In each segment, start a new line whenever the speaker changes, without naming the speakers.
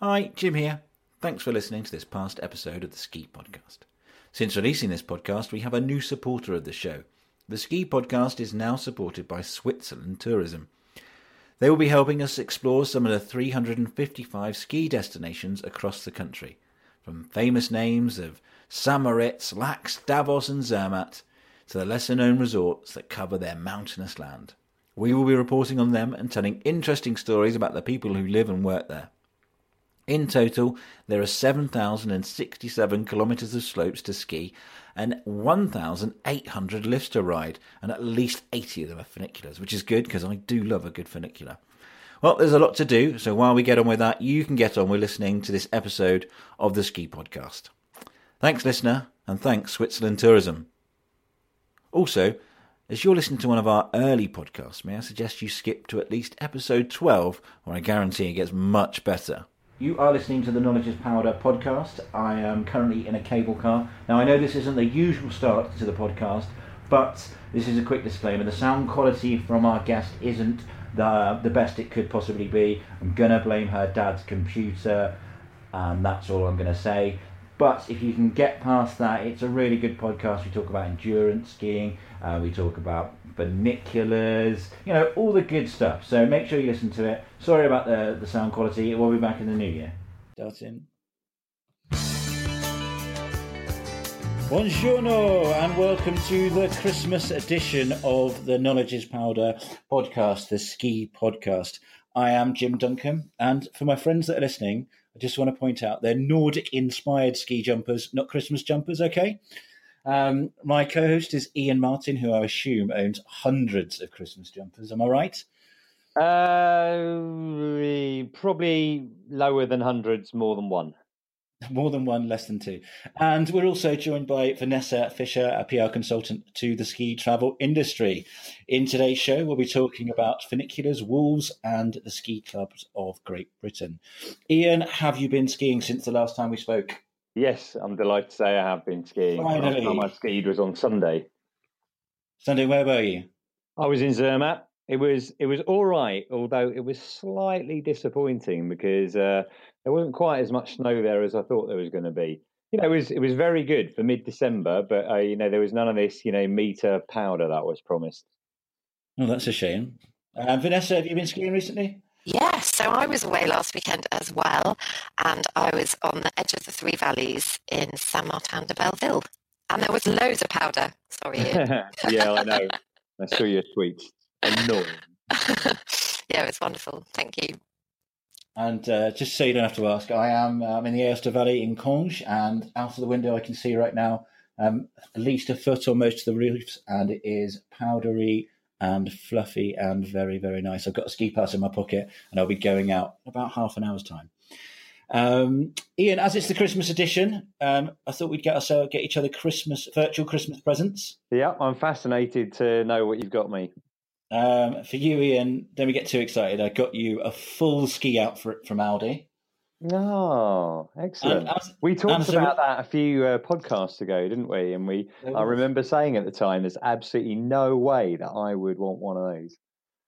Hi, Jim here. Thanks for listening to this past episode of the Ski Podcast. Since releasing this podcast, we have a new supporter of the show. The Ski Podcast is now supported by Switzerland Tourism. They will be helping us explore some of the 355 ski destinations across the country, from famous names of St. Moritz, Laax, Davos, and Zermatt to the lesser known resorts that cover their mountainous land. We will be reporting on them and telling interesting stories about the people who live and work there. In total, there are 7,067 kilometres of slopes to ski and 1,800 lifts to ride, and at least 80 of them are funiculars, which is good because I do love a good funicular. Well, there's a lot to do, so while we get on with that, you can get on with listening to this episode of the Ski Podcast. Thanks, listener, and thanks, Switzerland Tourism. Also, as you're listening to one of our early podcasts, may I suggest you skip to at least episode 12, where I guarantee it gets much better. You are listening to the Knowledge is Powder podcast. I am currently in a cable car. Now, I know this isn't the usual start to the podcast, but this is a quick disclaimer. The sound quality from our guest isn't the, the best it could possibly be. I'm going to blame her dad's computer, and that's all I'm going to say. But if you can get past that, it's a really good podcast. We talk about endurance skiing, uh, we talk about funiculars, you know, all the good stuff. So make sure you listen to it. Sorry about the, the sound quality. We'll be back in the new year. Starting. Buongiorno and welcome to the Christmas edition of the Knowledge is Powder podcast, the ski podcast. I am Jim Duncan, and for my friends that are listening, I just want to point out they're Nordic inspired ski jumpers, not Christmas jumpers, okay? Um, my co host is Iain Martin, who I assume owns hundreds of Christmas jumpers. Am I right?
Uh, probably lower than hundreds, more than one.
More than one, less than two. And we're also joined by Vanessa Fisher, a PR consultant to the ski travel industry. In today's show, we'll be talking about funiculars, wolves, and the ski clubs of Great Britain. Iain, have you been skiing since the last time we spoke?
Yes, I'm delighted to say I have been skiing.
Finally.
Last time I skied was on Sunday.
Sunday, where were you?
I was in Zermatt. It was it was all right, although it was slightly disappointing because uh, there wasn't quite as much snow there as I thought there was going to be. You know, it was it was very good for mid December, but uh, you know there was none of this you know meter powder that was promised.
Oh, that's a shame. Uh, Vanessa, have you been skiing recently?
Yes, so I was away last weekend as well, and I was on the edge of the Three Valleys in Saint Martin de Belleville, and there was loads of powder. Sorry,
yeah, I know. I saw your tweets. Annoying.
yeah, it was wonderful. Thank you.
And uh, just so you don't have to ask, I am um, in the Aosta Valley in Conges, and out of the window I can see right now um, at least a foot or most of the roofs, and it is powdery and fluffy and very, very nice. I've got a ski pass in my pocket, and I'll be going out about half an hour's time. Um, Iain, as it's the Christmas edition, um, I thought we'd get ourselves get each other Christmas virtual Christmas presents.
Yeah, I'm fascinated to know what you've got me.
Um, for you, Iain, don't we get too excited. I got you a full ski outfit from Aldi.
Oh, excellent.
As-
we talked
so-
about that a few uh, podcasts ago, didn't we? And we, I remember saying at the time, there's absolutely no way that I would want one of those.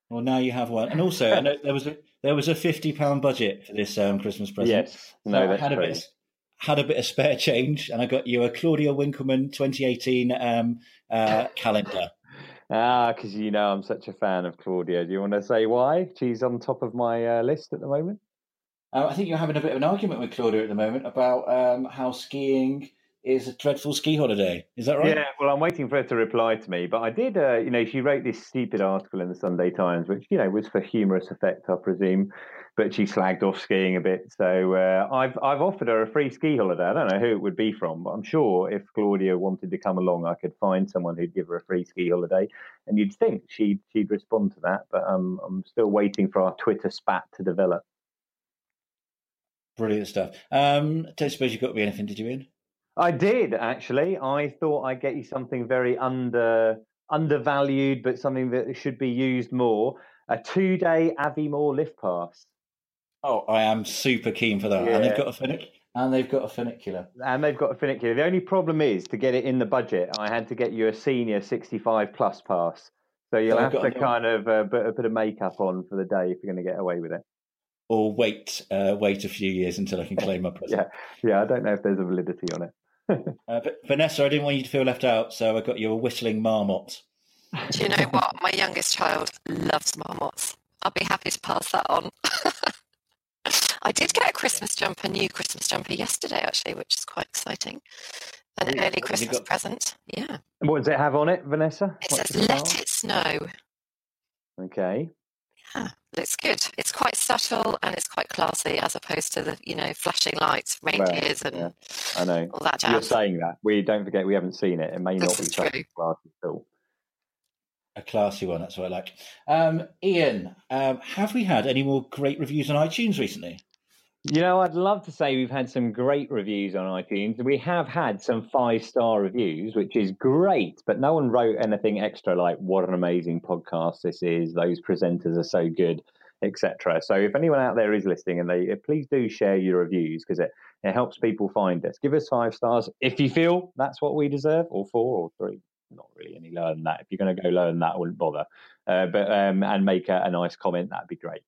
Well, now you have one, and also I know there was a there was a fifty pound budget for this um, Christmas present.
Yes,
So
no,
I
that's
had a bit had a bit of spare change, and I got you a Claudia Winkleman 2018 um, uh, calendar.
Ah, because you know I'm such a fan of Claudia. Do you want to say why? She's on top of my uh, list at the moment.
Uh, I think you're having a bit of an argument with Claudia at the moment about um, how skiing is a dreadful ski holiday. Is that right?
Yeah, well, I'm waiting for her to reply to me. But I did, uh, you know, she wrote this stupid article in the Sunday Times, which, you know, was for humorous effect, I presume. But she slagged off skiing a bit. So uh, I've I've offered her a free ski holiday. I don't know who it would be from, but I'm sure if Claudia wanted to come along, I could find someone who'd give her a free ski holiday. And you'd think she'd she'd respond to that. But um, I'm still waiting for our Twitter spat to develop.
Brilliant stuff. Um, don't suppose you got me anything, did you, Iain?
I did actually. I thought I'd get you something very under undervalued, but something that should be used more. A two day Aviemore lift pass.
Oh, I am super keen for that. And they've got a funic and they've got a funicular.
And they've got a funicular. The only problem is to get it in the budget, I had to get you a senior 65 plus pass. So you'll
Oh,
have to kind of uh, put a bit of makeup on for the day if you're going to get away with it.
Or wait uh, wait a few years until I can claim my present.
yeah, yeah. I don't know if there's a validity on it.
uh, but Vanessa, I didn't want you to feel left out, so I got you a whistling marmot.
Do you know what? My youngest child loves marmots. I'll be happy to pass that on. I did get a Christmas jumper, new Christmas jumper yesterday, actually, which is quite exciting. An
Yeah,
early
what have you
Christmas
got?
present. Yeah.
And what does it have on it, Vanessa?
It
What's
says,
the
let it snow.
Okay.
Yeah, looks good. It's quite subtle and it's quite classy as opposed to the, you know, flashing lights, reindeers and
yeah. I know.
all that
You're saying that. We don't forget we haven't seen it. It may
This
not be
is true.
classy at all.
A classy one, that's what I like. Um, Iain, um, have we had any more great reviews on iTunes recently?
You know, I'd love to say we've had some great reviews on iTunes. We have had some five star reviews, which is great, but no one wrote anything extra like, what an amazing podcast this is. Those presenters are so good, etc. So if anyone out there is listening and they please do share your reviews because it, it helps people find us. Give us five stars if you feel that's what we deserve, or four or three. Not really any lower than that. If you're going to go lower than that, I wouldn't bother. Uh, but um, and make a, a nice comment, that'd be great.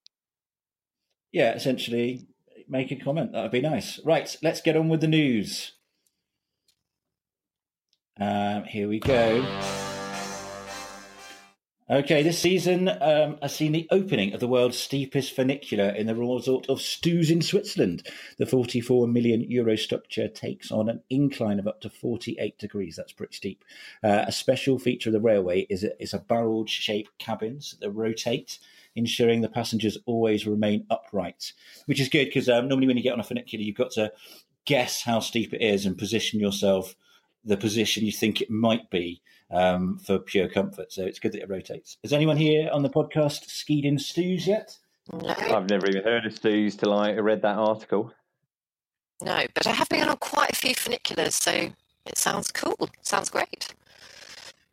Yeah, essentially, make a comment. That would be nice. Right, let's get on with the news. Um, here we go. Okay, this season um, has seen the opening of the world's steepest funicular in the resort of Stoos in Switzerland. The 44 million euro structure takes on an incline of up to 48 degrees. That's pretty steep. Uh, a special feature of the railway is a, is a barrel shaped cabins that rotate, ensuring the passengers always remain upright, which is good because um, normally when you get on a funicular, you've got to guess how steep it is and position yourself the position you think it might be um, for pure comfort. So it's good that it rotates. Has anyone here on the podcast skied in Stoos yet?
No,
I've never even heard of Stoos till I read that article.
no, but I have been on quite a few funiculars, so it sounds cool. Sounds great.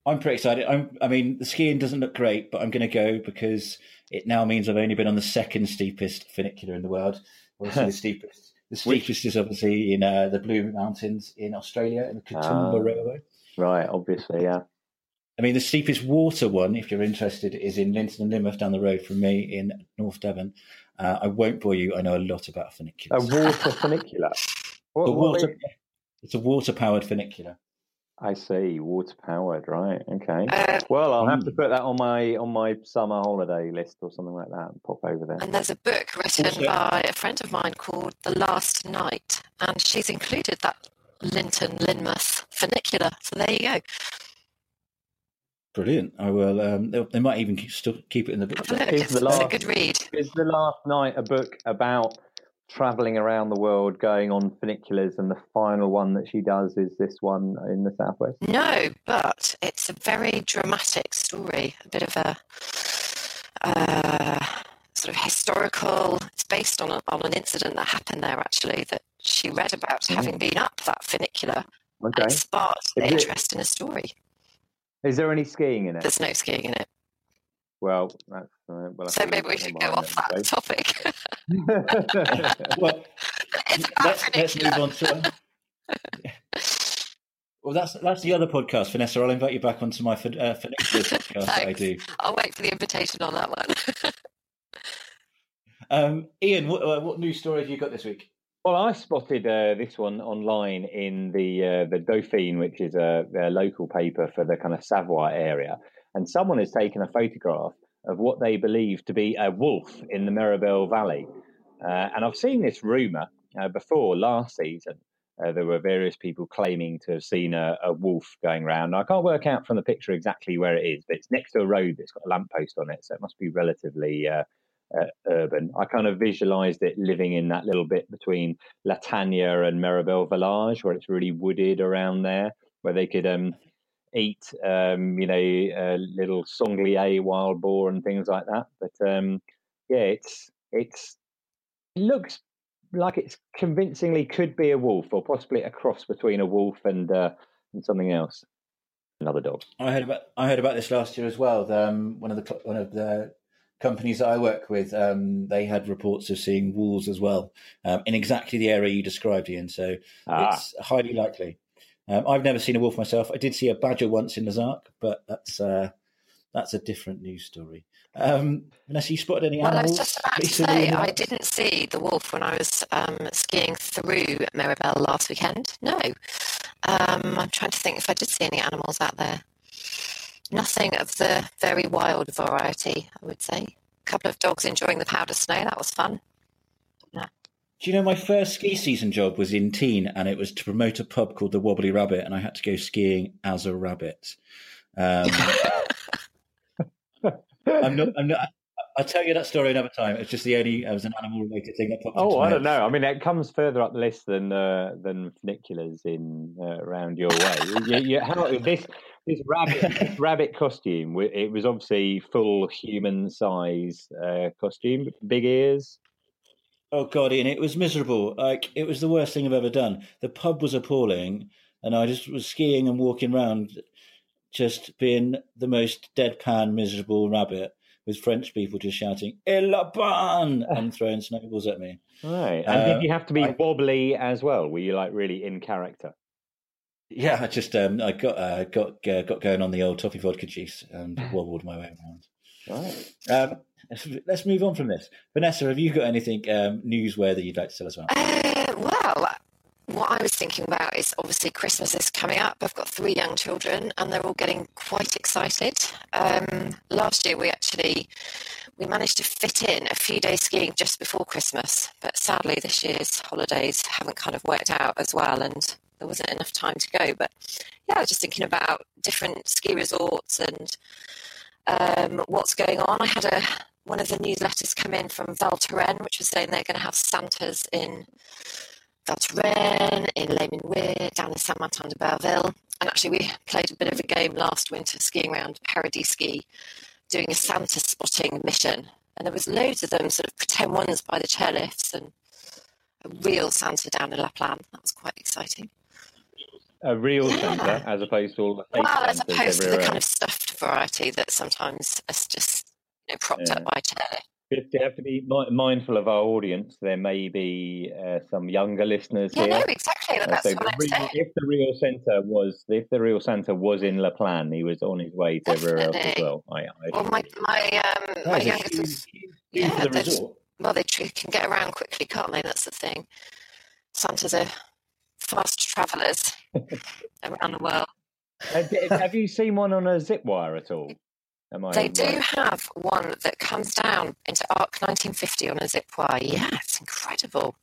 I'm pretty excited. I'm, I mean, the skiing doesn't look great, but I'm going to go because it now means I've only been on the second steepest funicular in the world. Obviously, the steepest. The
Which-
steepest is obviously in uh, the Blue Mountains in Australia, in the Katoomba
Ah.
Railway.
Right, obviously, yeah.
I mean, the steepest water one, if you're interested, is in Lynton and Lynmouth down the road from me in North Devon. Uh, I won't bore you. I know a lot about funiculars.
A water funicular. What,
water, it's a water-powered funicular.
I see, water powered. Right, okay.
Uh,
Well, I'll have to
Mm.
put that on my on my summer holiday list or something like that and pop over there.
and there's a book written
Also-
by a friend of mine called The Last Night, and she's included that Lynton Lynmouth funicular. So there you go.
Brilliant. I will. Um, they, they might even keep, still keep it in the book.
Have a look.
Is
It's,
the
it's a good read.
Is the last night a book about traveling around the world, going on funiculars, and the final one that she does is this one in the southwest?
No, but it's a very dramatic story, a bit of a uh, sort of historical. It's based on, a, on an incident that happened there, actually, that she read about having been up that funicular. And
Okay.
it sparked the
it-
interest in a story.
Is there any skiing in it?
There's no skiing in it.
Well, that's uh, well.
So maybe we should go
mine
off that
then,
topic.
Well,
it's
let's, let's move on to. Well, that's that's the other podcast, Vanessa. I'll invite you back onto my uh, funicular podcast that I do.
I'll wait for the invitation on that one.
Um, Ian, what, uh, what news story have you got this week?
Well, I spotted uh, this one online in the uh, the Dauphine, which is a, a local paper for the kind of Savoy area, and someone has taken a photograph of what they believe to be a wolf in the Méribel Valley. Uh, and I've seen this rumor uh, before last season. Uh, there were various people claiming to have seen a, a wolf going around. I can't work out from the picture exactly where it is, but it's next to a road that's got a lamppost on it, so it must be relatively uh, uh, urban. I kind of visualized it living in that little bit between La Tania and Méribel Village, where it's really wooded around there, where they could um, eat, um, you know, uh, little sanglier, wild boar, and things like that. But um, yeah, it's it's it looks like it's convincingly could be a wolf, or possibly a cross between a wolf and uh, and something else, another dog.
I heard about I heard about this last year as well. Um, one of the one of the companies that I work with, um, they had reports of seeing wolves as well um, in exactly the area you described, Iain. So
Ah,
it's highly likely. Um, I've never seen a wolf myself. I did see a badger once in Nazark, but that's uh, that's a different news story. Um, Vanessa, you spotted any
Well, I
animals?
was just about to say, I didn't see the wolf when I was um, skiing through Méribel last weekend. No. Um, I'm trying to think if I did see any animals out there. Nothing of the very wild variety, I would say. A couple of dogs enjoying the powder snow, that was fun.
Do you know my first ski season job was in Tignes, and it was to promote a pub called the Wobbly Rabbit, and I had to go skiing as a rabbit. Um, I'm not. I'm not. I'll tell you that story another time. It's just the only. It was an animal-related thing that popped
Oh, I don't
head.
know. I mean, it comes further up the list than uh, than funiculars in uh, around your way. you, you, how, this this rabbit this rabbit costume. It was obviously full human size uh, costume, big ears.
Oh god, Iain, it was miserable. Like it was the worst thing I've ever done. The pub was appalling, and I just was skiing and walking around, just being the most deadpan, miserable rabbit with French people just shouting "Et la ban!" and throwing snowballs at me.
Right. And
Uh,
did you have to be
I-
wobbly as well? Were you like really in character?
Yeah, I just um, I got uh, got uh, got going on the old toffee vodka juice and wobbled my way around.
Right.
Um, let's, move on from this. Vanessa, have you got anything um, newsworthy you'd like to tell us about?
Uh, well, what I was thinking about is obviously Christmas is coming up. I've got three young children, and they're all getting quite excited. Um, last year, we actually we managed to fit in a few days skiing just before Christmas, but sadly, this year's holidays haven't kind of worked out as well, and there wasn't enough time to go. But yeah, I was just thinking about different ski resorts and um, what's going on. I had a one of the newsletters come in from Val Thorens, which was saying they're going to have Santas in Val Thorens, in Les Menuires, down in Saint Martin de Belleville. And actually, we played a bit of a game last winter skiing around Paradiski, doing a Santa spotting mission. And there was loads of them, sort of pretend ones by the chairlifts and a real Santa down in La Plagne. That was quite exciting.
A real
Yeah.
Santa as opposed to all the fake
Well, as opposed to the kind of stuffed variety that sometimes is just know, propped
Yeah.
up by chairlift.
Just have to be mindful of our audience. There may be uh, some younger listeners
Yeah,
here.
no, exactly.
Uh,
That's
so
what
the real, if the real Santa was, if the real Santa was in La Plagne, he was on his way to everywhere else as well. I, I
Well, my my um, my youngest
huge-
was
huge
yeah,
the resort.
well, they can get around quickly, can't they? That's the thing. Santas are fast travellers around the world.
Have you seen one on a zip wire at all? Am I
They do have one that comes down into Arc 1950 on a zip wire. Yeah, it's incredible.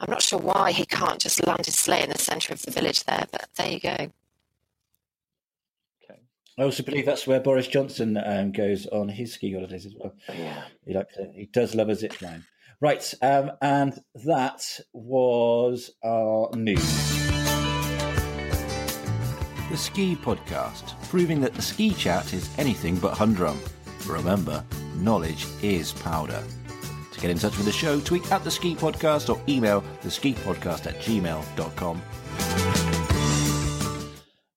I'm not sure why he can't just land his sleigh in the centre of the village there, but there you go.
Okay.
I also believe that's where Boris Johnson um, goes on his ski holidays as well.
Yeah.
He likes to, he does love a zip line. Right, um, and that was our news. The Ski Podcast, proving that the ski chat is anything but humdrum. Remember, knowledge is powder. To get in touch with the show, tweet at the Ski Podcast or email the ski podcast at gmail.com.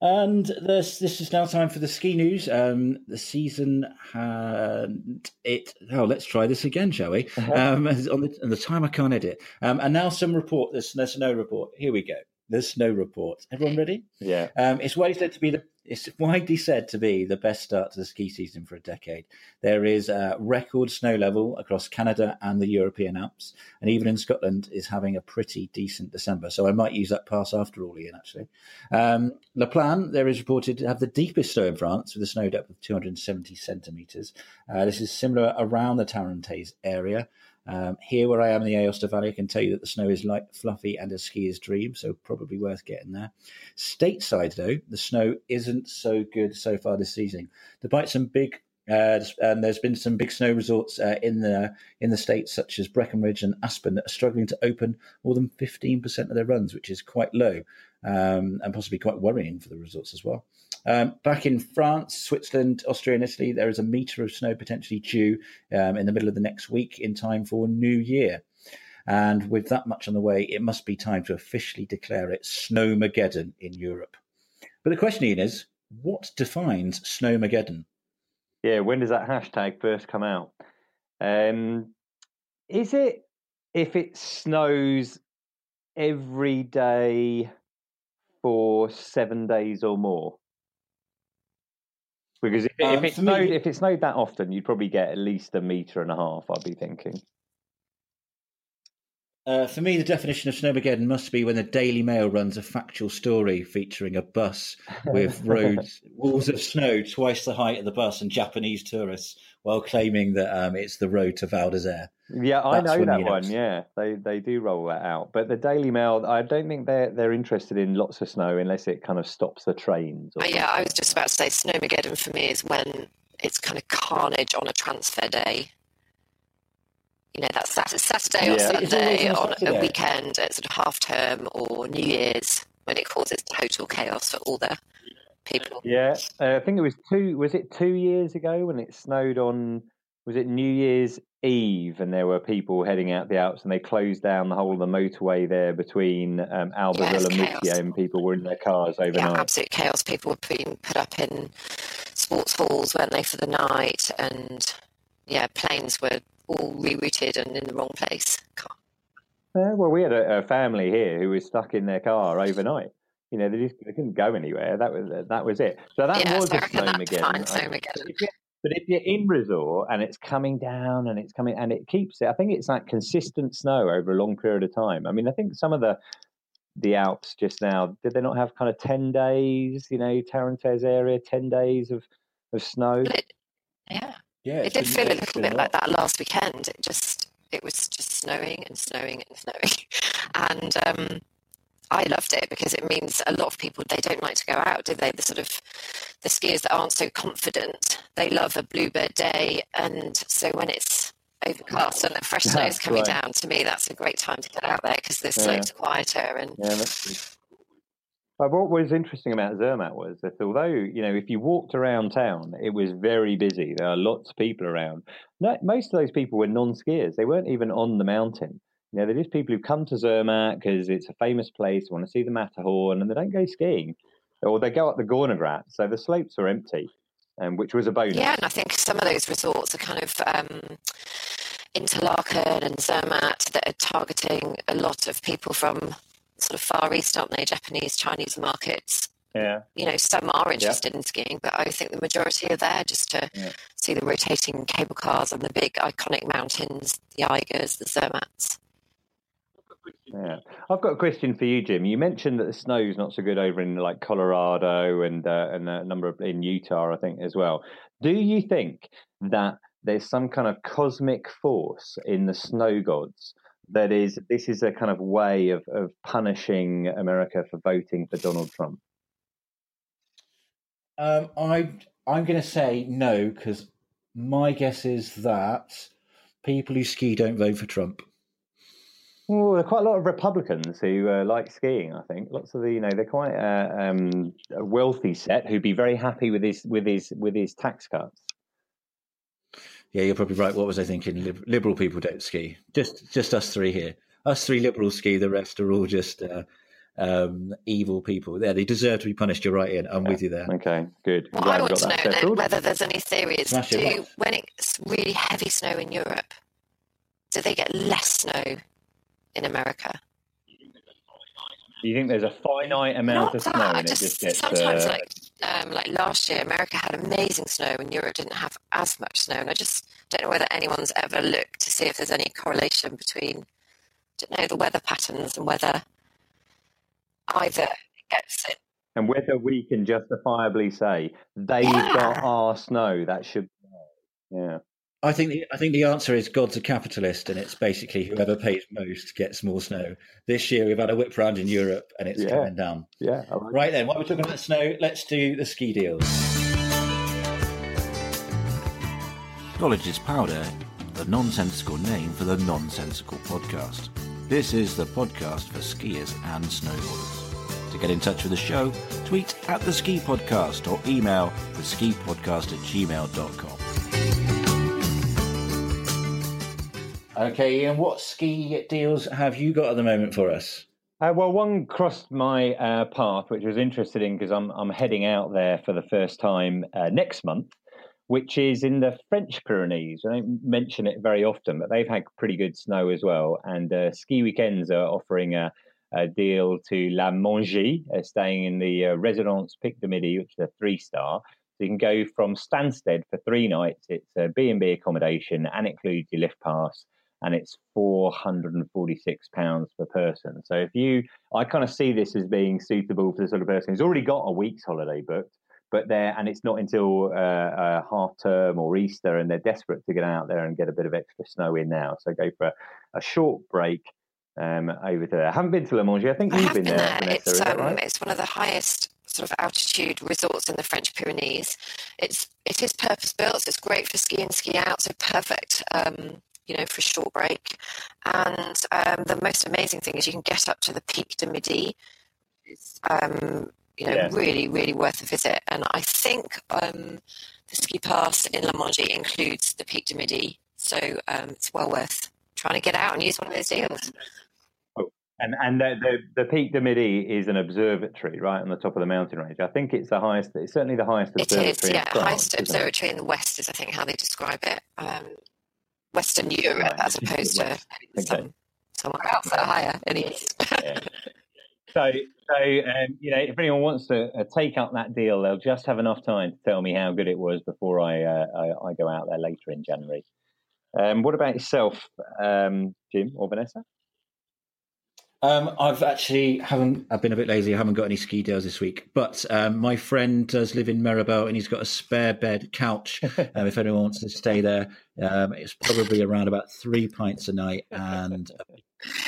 And this this is now time for the ski news. Um, the season had it. Oh, let's try this again, shall we? Um, on the, on the time I can't edit. Um, and now some report. There's the snow report. Here we go. The snow report. Everyone ready?
Yeah.
Um, it's widely said to be the it's widely said to be the best start to the ski season for a decade. There is a record snow level across Canada and the European Alps, and even in Scotland is having a pretty decent December. So I might use that pass after all, Ian. Actually, um, La Plagne there is reported to have the deepest snow in France with a snow depth of 270 centimeters. Uh, this is similar around the Tarentaise area. Um, here, where I am in the Aosta Valley, I can tell you that the snow is light, fluffy, and a skier's dream, so probably worth getting there. Stateside, though, the snow isn't so good so far this season. Despite some big, uh, and there's been some big snow resorts uh, in the in the states, such as Breckenridge and Aspen, that are struggling to open more than 15% of their runs, which is quite low um, and possibly quite worrying for the resorts as well. Um, back in France, Switzerland, Austria, and Italy, there is a metre of snow potentially due um, in the middle of the next week in time for New Year. And with that much on the way, it must be time to officially declare it Snowmageddon in Europe. But the question, Iain, is what defines Snowmageddon?
Yeah, when does that hashtag first come out? Um, is it if it snows every day for seven days or more? Because if,
Um,
if it
for me-
if it snowed that often, you'd probably get at least a meter and a half. I'd be thinking.
Uh, for me, the definition of Snowmageddon must be when the Daily Mail runs a factual story featuring a bus with roads, walls of snow twice the height of the bus, and Japanese tourists, while claiming that um, it's the road to Val d'Isere.
Yeah, I know that
you know
one. Yeah, they they do roll that out. But the Daily Mail, I don't think they're they're interested in lots of snow unless it kind of stops the trains. or
Uh, yeah, I was just about to say Snowmageddon for me is when it's kind of carnage on a transfer day. You know, that's Sat- Saturday or
Yeah.
It's always
Sunday
on a Saturday.
a weekend at sort of half term or New Year's when it causes total chaos for all the people.
Yeah, uh, I think it was two. Was it two years ago when it snowed on? Was it New Year's Eve? And there were people heading out the Alps, and they closed down the whole of the motorway there between um, Albertville
it's
and
chaos.
Moûtiers, and people were in their cars
Yeah,
overnight.
absolute chaos. People were being put up in sports halls, weren't they, for the night? And yeah, planes were all rerouted and in the wrong place.
Yeah, well, we had a, a family here who was stuck in their car overnight. You know, they just they couldn't go anywhere. That was that was it. So that
Yeah,
was
so
a snowmageddon.
Snowmageddon.
But if, you're, but if you're in resort and it's coming down and it's coming and it keeps it, I think it's like consistent snow over a long period of time. I mean, I think some of the the Alps just now did they not have kind of ten days? You know, Tarentaise area, ten days of of snow.
It, yeah,
Yeah,
it did feel a little bit like that last weekend. It just it was just snowing and snowing and snowing, and um, I loved it because it means a lot of people they don't like to go out, do they? The sort of the skiers that aren't so confident, they love a bluebird day, and so when it's overcast and the fresh snow is coming
right.
down, to me that's a great time to get out there because the
Yeah.
slopes are quieter and
Yeah. But what was interesting about Zermatt was that although, you know, if you walked around town, it was very busy. There are lots of people around. Most of those people were non skiers. They weren't even on the mountain. You know, they're just people who've come to Zermatt because it's a famous place, want to see the Matterhorn, and they don't go skiing. Or they go up the Gornergrat. So the slopes are empty, um, which was a bonus.
Yeah, and I think some of those resorts are kind of um, Interlaken and Zermatt that are targeting a lot of people from sort of Far East, aren't they? Japanese, Chinese markets.
Yeah.
You know, some are interested in skiing, but I think the majority are there just to
Yeah.
see the rotating cable cars and the big iconic mountains, the Eigers, the Zermatts.
Yeah, I've got a question for you, Jim. You mentioned that the snow's not so good over in like Colorado and uh, and a number of in Utah, I think, as well. Do you think that there's some kind of cosmic force in the snow gods that is this is a kind of way of of punishing America for voting for Donald Trump?
Um, I I'm going to say no because my guess is that people who ski don't vote for Trump.
Well, there are quite a lot of Republicans who uh, like skiing. I think lots of the, you know, they're quite uh, um, a wealthy set who'd be very happy with his with his with his tax cuts.
Yeah, you're probably right. What was I thinking? Lib- liberal people don't ski. Just just us three here. Us three liberals ski. The rest are all just uh, um, evil people. Yeah, they deserve to be punished. You're right, Iain. I'm with you there.
Okay, good. I'm
Well, I
we
want
got
to
that
know then
settled.
whether there's any theories.
Smash
Do
Max.
when it's really heavy snow in Europe, do they get less snow in America?
Do you think there's a finite amount
Not
of snow
that. I
and it
just,
just gets
sometimes
uh,
like um, like last year, America had amazing snow and Europe didn't have as much snow, and I just don't know whether anyone's ever looked to see if there's any correlation between I don't know the weather patterns and whether either gets it.
and whether we can justifiably say they've
Yeah.
got our snow, that should yeah.
I think the, I think the answer is God's a capitalist, and it's basically whoever pays most gets more snow. This year we've had a whip round in Europe, and it's
Yeah.
coming down.
Yeah. I like
Right then, while we're talking about snow, let's do the ski deals. Knowledge is powder, the nonsensical name for the nonsensical podcast. This is the podcast for skiers and snowboarders. To get in touch with the show, tweet at the Ski Podcast or email the ski podcast at gmail.com. Okay, and what ski deals have you got at the moment for us?
Uh, well, one crossed my uh, path, which was interested in because I'm I'm heading out there for the first time uh, next month, which is in the French Pyrenees. I don't mention it very often, but they've had pretty good snow as well. And uh, Ski Weekends are offering a, a deal to La Mongie, uh, staying in the uh, Residence Pic de Midi, which is a three star. So you can go from Stansted for three nights. It's a B&B accommodation and includes your lift pass and it's 446 pounds per person. So if you, I kind of see this as being suitable for the sort of person who's already got a week's holiday booked, but there, and it's not until uh, uh, half term or Easter, and they're desperate to get out there and get a bit of extra snow in now. So go for a, a short break um, over there. I haven't been to La Mongie. I think you've been,
been,
there.
there.
Vanessa,
it's, um,
right?
it's one of the highest sort of altitude resorts in the French Pyrenees. It's it is purpose built, it's great for ski and ski out. So perfect. Um, you know, for a short break. And um, the most amazing thing is you can get up to the Pic de Midi. It's, um, you know,
Yeah.
really, really worth a visit. And I think um, the ski pass in La Mongie includes the Pic de Midi. So um, it's well worth trying to get out and use one of those deals.
And and the, the the Pic du Midi is an observatory right on the top of the mountain range. I think it's the highest. It's certainly the highest
It
observatory.
is,
in
yeah.
France,
highest
isn't it?
in the West is, I think, how they describe it. Um, Western Europe,
Right.
as opposed to
West.
some, somewhere else that higher in East.
Yeah. So, so um, you know, if anyone wants to uh, take up that deal, they'll just have enough time to tell me how good it was before I uh, I, I go out there later in January. Um, what about yourself, um, Jim or Vanessa?
Um, I've actually haven't. I've been a bit lazy. I haven't got any ski deals this week. But um, my friend does live in Méribel, and he's got a spare bed couch. Um, if anyone wants to stay there, um, it's probably around about three pints a night and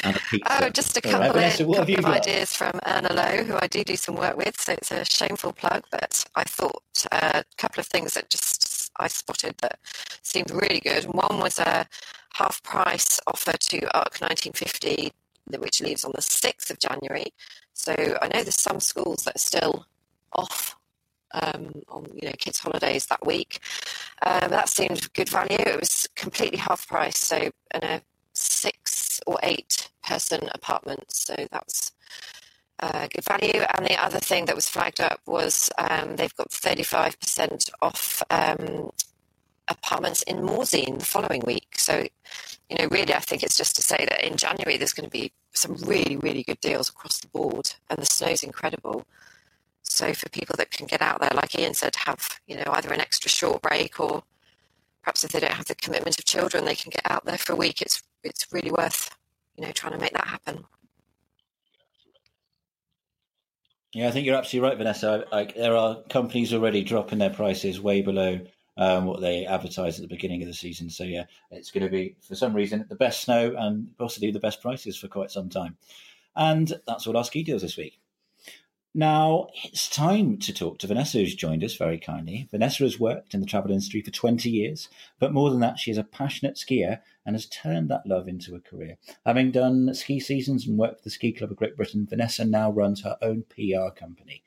and a pizza.
Oh, just a
All right,
couple,
Vanessa,
of,
what have
couple
you
of ideas from Erna Low, who I do do some work with. So it's a shameful plug, but I thought uh, a couple of things that just I spotted that seemed really good. One was a half price offer to ARC 1950, which leaves on the 6th of January. So I know there's some schools that are still off um, on you know kids' holidays that week. Um, that seemed good value. It was completely half price, so in a six or eight person apartment. So that was uh, good value. And the other thing that was flagged up was um, they've got 35% off um, apartments in Morzine the following week. So, you know, really, I think it's just to say that in January there's going to be some really, really good deals across the board, and the snow's incredible. So, for people that can get out there, like Iain said, have you know either an extra short break or perhaps if they don't have the commitment of children, they can get out there for a week. It's it's really worth you know trying to make that happen.
Yeah, I think you're absolutely right, Vanessa. Like there are companies already dropping their prices way below um, what they advertised at the beginning of the season. So yeah, it's going to be for some reason the best snow and possibly the best prices for quite some time. And that's all our ski deals this week. Now it's time to talk to Vanessa, who's joined us very kindly. Vanessa has worked in the travel industry for 20 years, but more than that, she is a passionate skier and has turned that love into a career. Having done ski seasons and worked for the Ski Club of Great Britain, Vanessa now runs her own PR company.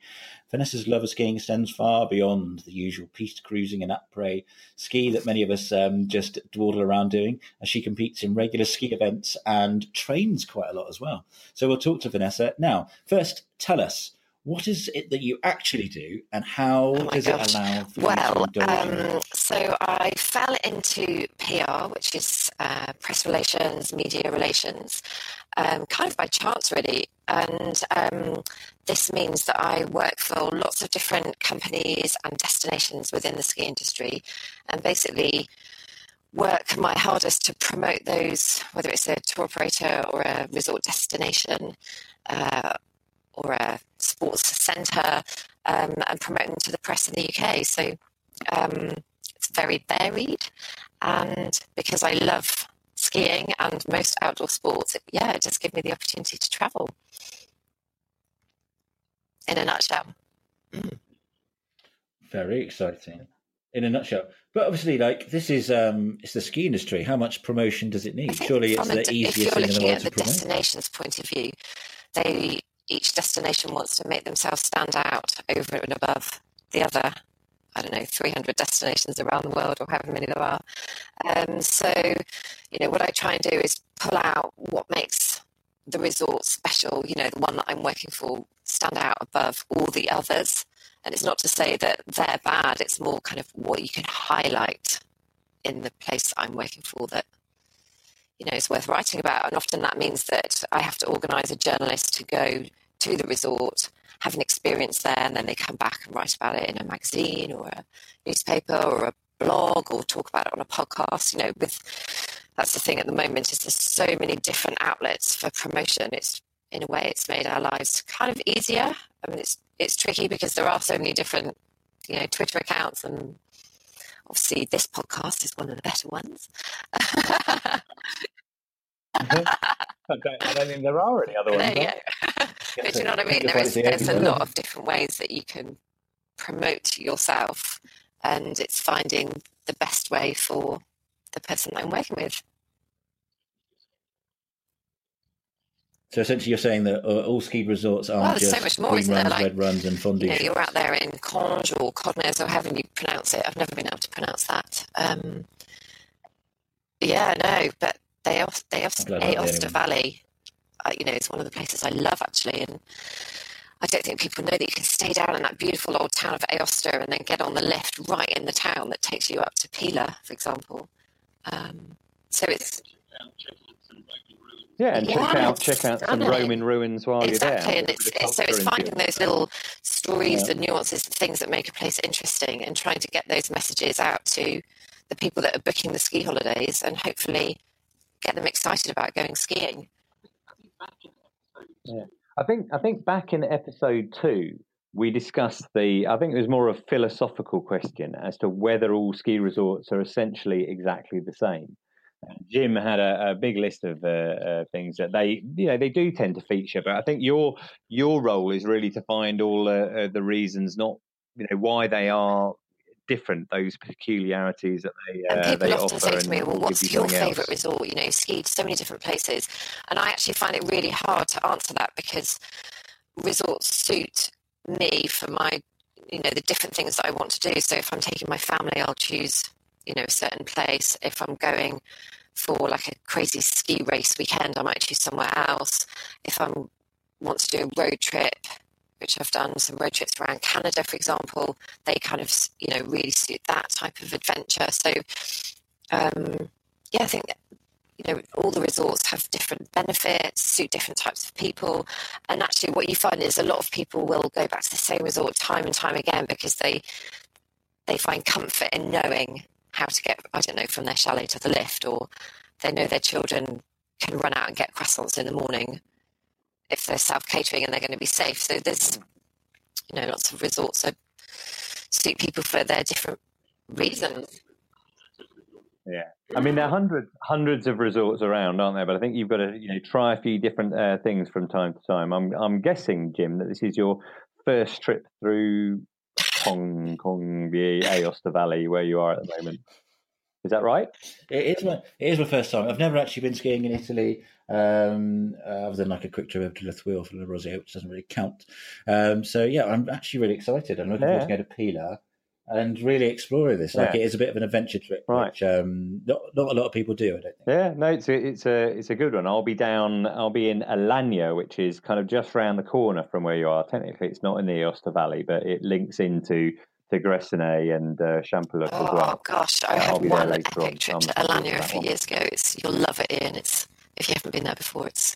Vanessa's love of skiing extends far beyond the usual piste cruising and après ski that many of us um, just dawdle around doing, as she competes in regular ski events and trains quite a lot as well. So we'll talk to Vanessa now. First, tell us what is it that you actually do, and how
Oh
does
gosh.
it allow for
Well,
you
um, so I fell into PR, which is uh, press relations, media relations, um, kind of by chance, really. And um, this means that I work for lots of different companies and destinations within the ski industry, and basically work my hardest to promote those, whether it's a tour operator or a resort destination. Uh, or a sports centre um, and promote them to the press in the UK. So um, it's very varied. And because I love skiing and most outdoor sports, yeah, it just gives me the opportunity to travel. In a nutshell.
Very exciting. In a nutshell, but obviously, like this is um, it's the ski industry. How much promotion does it need? Surely it's
a
the easiest thing in the world
at
to
the
promote.
destination's point of view, they each destination wants to make themselves stand out over and above the other. I don't know, 300 destinations around the world, or however many there are. Um, so, you know, what I try and do is pull out what makes the resort special. You know, the one that I'm working for stand out above all the others. And it's not to say that they're bad. It's more kind of what you can highlight in the place I'm working for that you know is worth writing about. And often that means that I have to organise a journalist to go to the resort, have an experience there and then they come back and write about it in a magazine or a newspaper or a blog or talk about it on a podcast. You know, with that's the thing at the moment is there's so many different outlets for promotion. It's in a way it's made our lives kind of easier. I mean, it's it's tricky because there are so many different, you know, Twitter accounts and obviously this podcast is one of the better ones.
I, don't, I, don't, think there are any other ones.
There but you know what I mean? There is, there's a lot of different ways that you can promote yourself and it's finding the best way for the person that I'm working with.
So essentially, you're saying that uh, all ski resorts aren't
well,
just
so much more,
green runs,
like,
red runs, and fondue.
You know, you're out there in Conge or Codnez or however you pronounce it. I've never been able to pronounce that. Um, yeah, no, but they they Aosta Valley. Uh, you know, it's one of the places I love actually, and I don't think people know that you can stay down in that beautiful old town of Aosta and then get on the lift right in the town that takes you up to Pila, for example. Um, so it's
yeah, and check out check out some Roman ruins while
exactly.
you're
there. Exactly, and it's, so it's finding those little stories yeah. and nuances, the things that make a place interesting, and trying to get those messages out to the people that are booking the ski holidays, and hopefully get them excited about going skiing.
Yeah, I think I think back in episode two we discussed the i think it was more of a philosophical question as to whether all ski resorts are essentially exactly the same Jim had a, a big list of uh, uh, things that they, you know, they do tend to feature. But I think your your role is really to find all uh, the reasons, not you know, why they are different. Those peculiarities that they
and
uh,
people
they
often say to me, "Well, what's
you
your favourite resort?" You know, skied so many different places, and I actually find it really hard to answer that because resorts suit me for my, you know, the different things that I want to do. So if I'm taking my family, I'll choose you know a certain place. If I'm going for like a crazy ski race weekend, I might choose somewhere else. If I want to do a road trip, which I've done some road trips around Canada, for example, they kind of you know really suit that type of adventure. So um, yeah, I think you know all the resorts have different benefits, suit different types of people, and actually what you find is a lot of people will go back to the same resort time and time again because they they find comfort in knowing how to get, I don't know, from their chalet to the lift, or they know their children can run out and get croissants in the morning if they're self catering and they're going to be safe. So there's, you know, lots of resorts that suit people for their different reasons.
Yeah, I mean there are hundreds hundreds of resorts around, aren't there? But I think you've got to you know try a few different uh, things from time to time. I'm I'm guessing, Jim, that this is your first trip through Hong Kong Kong Aosta Valley where you are at the moment. Is that right?
It is my it is my first time. I've never actually been skiing in Italy, um, uh, other than like a quick trip to La Thuile for La Rosière, which doesn't really count. Um, so yeah, I'm actually really excited. I'm looking yeah. forward to go to Pila and really exploring this. Like yeah. it is a bit of an adventure trip, right. which um, not not a lot of people do. I don't think.
Yeah, no, it's a, it's a it's a good one. I'll be down. I'll be in Alagna, which is kind of just round the corner from where you are. Technically, it's not in the Aosta Valley, but it links into to Gressoney and uh, Champoluc
oh,
as well.
Oh gosh, I had one epic on. trip to Alagna a few years ago. It's you'll love it, Iain. It's if you haven't been there before, it's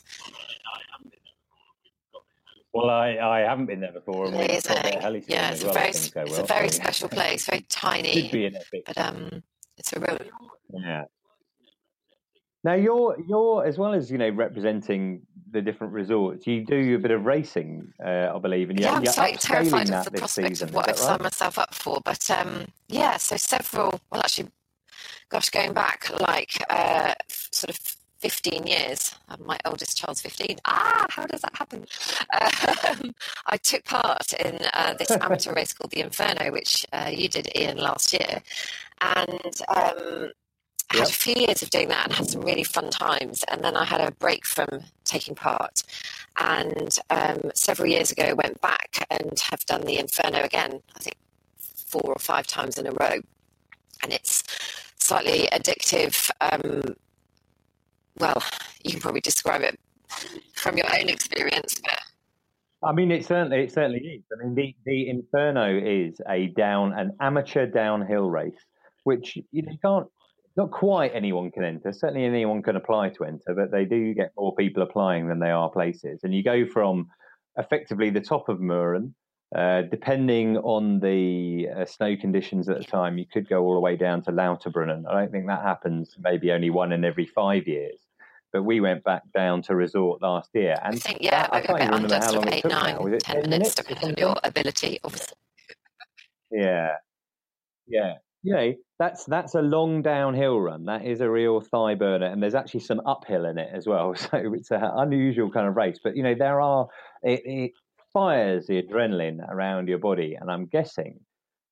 well, I, I haven't been there before. And
Amazing. Yeah, it's, well, a very, it's well, a very special place, very tiny.
Should be an epic.
But um, it's a real.
Yeah. Now you're you're as well as you know representing the different resorts. You do a bit of racing, uh, I believe, and
yeah,
I'm
slightly terrified
of
the prospect
season.
of what I've
right?
signed myself up for. But um, yeah, so several. Well, actually, gosh, going back like uh, sort of 15 years. My oldest child's 15. Ah, how does that happen? Um, I took part in uh, this amateur race called the Inferno, which uh, you did, Iain, last year. And um, Had a few years of doing that and had some really fun times. And then I had a break from taking part. And um, several years ago, went back and have done the Inferno again, I think four or five times in a row. And it's slightly addictive um, well, you can probably describe it from your own experience. But...
I mean, it certainly it certainly is. I mean, the the Inferno is a down an amateur downhill race, which you, know, you can't not quite anyone can enter. Certainly, anyone can apply to enter, but they do get more people applying than they are places. And you go from effectively the top of Murren. Uh, depending on the uh, snow conditions at the time, you could go all the way down to Lauterbrunnen. I don't think that happens maybe only one in every five years. But we went back down to resort last year, and
I think yeah,
I can't even remember how long it took.
Nine,
now. Was it
ten minutes, depending on your ability, obviously.
Yeah, yeah, yeah. That's that's a long downhill run. That is a real thigh burner, and there's actually some uphill in it as well. So it's an unusual kind of race. But you know, there are it, it fires the adrenaline around your body, and I'm guessing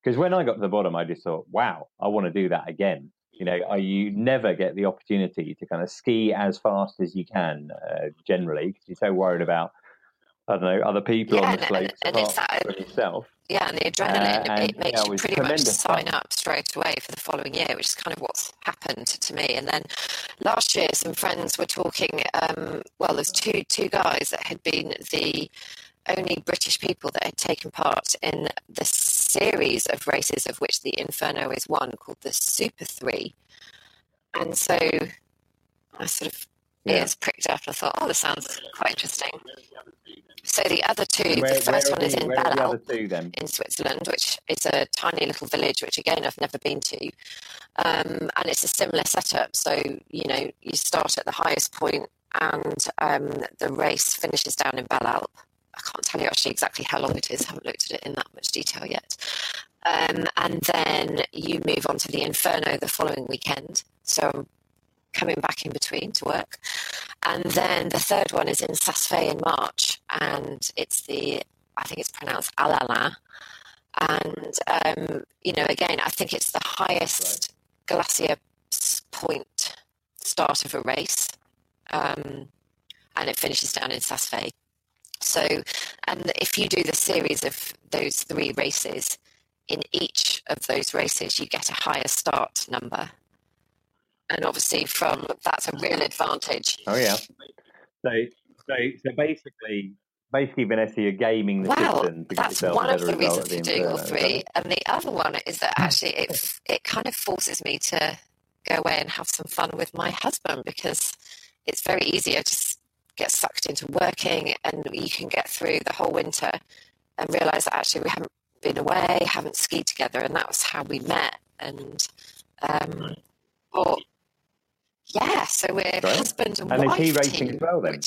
because when I got to the bottom, I just thought, wow, I want to do that again. You know, you never get the opportunity to kind of ski as fast as you can uh, generally because you're so worried about I don't know other people
yeah,
on the slopes
and, and,
from yourself.
Yeah, and the adrenaline, uh, and, it makes you pretty much sign fun. up straight away for the following year, which is kind of what's happened to me. And then last year, some friends were talking. Um, well, there's two two guys that had been the only British people that had taken part in the series of races of which the Inferno is one, called the Super Three. And so I sort of. Ears pricked up and I thought, oh, this sounds quite interesting. So the other two, where, the first one is in Bellalp in Switzerland, which is a tiny little village, which again I've never been to, um, and it's a similar setup. So you know you start at the highest point, and um, the race finishes down in Bellalp. I can't tell you actually exactly how long it is. I haven't looked at it in that much detail yet. Um, and then you move on to the Inferno the following weekend. So I'm coming back in between to work. And then the third one is in Saas-Fee in March, and it's the, I think it's pronounced Alala. And, um, you know, again, I think it's the highest right. glacier point start of a race. Um, and it finishes down in Saas-Fee. So, and if you do the series of those three races, in each of those races, you get a higher start number and obviously from that's a real advantage.
Oh yeah. So so so basically basically Vanessa you're gaming the
well,
system
that's one of the reasons for doing all three and the other one is that actually it it kind of forces me to go away and have some fun with my husband because it's very easier to get sucked into working and you can get through the whole winter and realize that actually we haven't been away haven't skied together and that was how we met and um, or yeah, so we're husband and,
and
wife.
And is he racing as well then?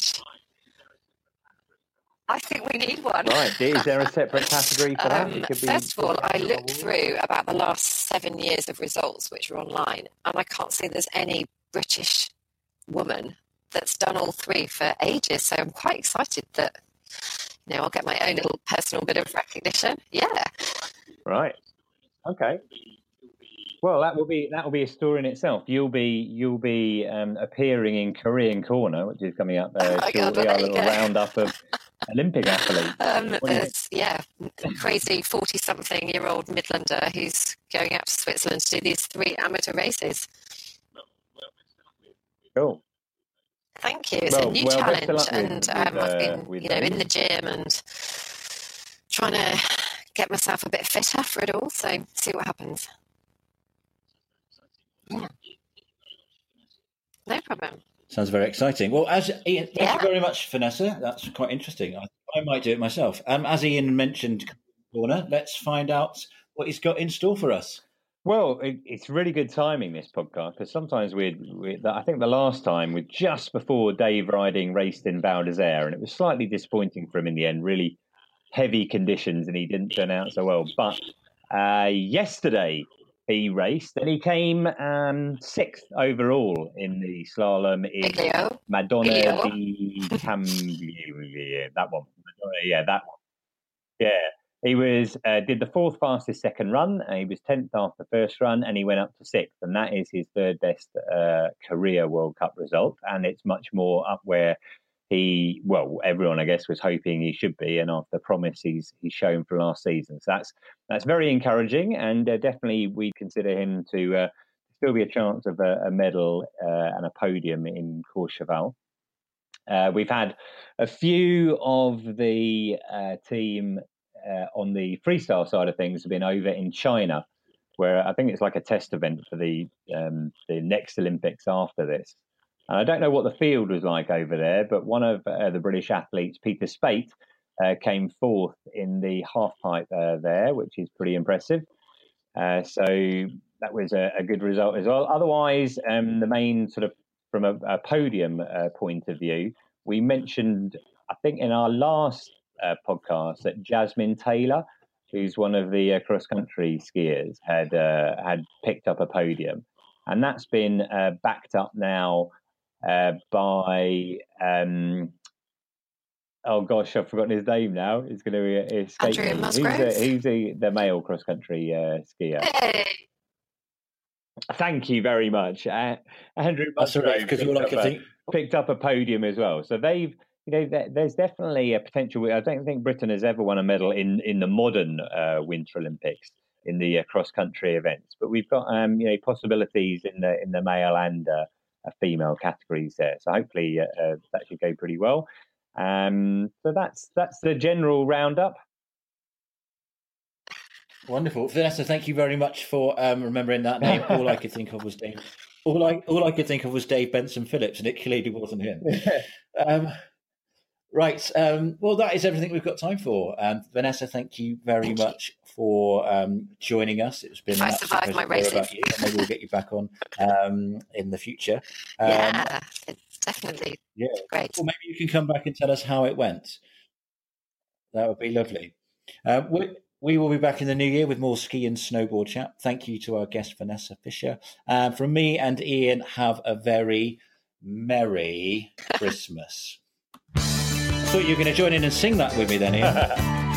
I think we need one.
Right. Is there a separate category for that?
Um, first of all, I looked through about the last seven years of results, which are online, and I can't see there's any British woman that's done all three for ages. So I'm quite excited that you know I'll get my own little personal bit of recognition. Yeah.
Right. Okay. Well, that will be that will be a story in itself. You'll be you'll be um, appearing in Korean Korner, which is coming up uh, oh shortly. Our little roundup of Olympic athletes.
Um, yeah, crazy forty-something-year-old Midlander who's going out to Switzerland to do these three amateur races.
Cool.
Thank you. It's well, a new well, challenge, and um, with, uh, I've been, you know, in the gym and trying to get myself a bit fitter for it all. So see what happens. No problem.
Sounds very exciting. Well, as Iain, thank yeah. you very much, Vanessa. That's quite interesting. I, I might do it myself. Um, as Iain mentioned, corner. Let's find out what he's got in store for us.
Well, it, it's really good timing this podcast because sometimes we, we, I think the last time was just before Dave Ryding raced in Val d'Isere, and it was slightly disappointing for him in the end. Really heavy conditions, and he didn't turn out so well. But uh, yesterday he raced, and he came um, sixth overall in the slalom in. Madonna Video. di. That one, yeah, that one. Yeah, he was uh, did the fourth fastest second run, and he was tenth after first run, and he went up to sixth, and that is his third best uh, career World Cup result, and it's much more up where he well everyone i guess was hoping he should be and after the promise he's he's shown for last season. So that's that's very encouraging and uh, definitely we consider him to uh, still be a chance of a, a medal uh, and a podium in courchevel. Uh, we've had a few of the uh, team uh, on the freestyle side of things have been over in china where i think it's like a test event for the um, the next olympics after this and I don't know what the field was like over there, but one of uh, the British athletes, Peter Speight, uh, came fourth in the half pipe uh, there, which is pretty impressive. Uh, so that was a, a, good result as well. Otherwise, um, the main sort of from a, a podium uh, point of view, we mentioned, I think, in our last uh, podcast that Jasmine Taylor, who's one of the uh, cross country skiers, had had picked up a podium, and that's been backed up now by. Um, oh gosh, I've forgotten his name now. He's going to escape
Andrew
me.
Musgrave.
He's, the, the male cross country uh, skier.
Hey.
Thank you very much, uh, Andrew.
That's all right, because all I can think
picked up a podium as well. So they've, you know, there's definitely a potential. I don't think Britain has ever won a medal in in the modern uh, Winter Olympics in the uh, cross country events, but we've got um, you know possibilities in the in the male and uh, female categories there. So hopefully uh, uh, that should go pretty well. Um, so that's that's the general roundup.
Wonderful, Vanessa. Thank you very much for um, remembering that name. All I could think of was Dave. All I all I could think of was Dave Benson Phillips, and it clearly wasn't him. um, right. Um, well, that is everything we've got time for. Um, Vanessa, thank you very
thank
much you. for um, joining us. It's been
I survived my races.
You, maybe we'll get you back on um, in the future.
yeah, definitely.
Yeah,
great.
Well, maybe you can come back and tell us how it went. That would be lovely. Uh, we, we will be back in the new year with more ski and snowboard chat. Thank you to our guest, Vanessa Fisher. Uh, from me and Iain, have a very merry Christmas. Thought you were going to join in and sing that with me then, Iain.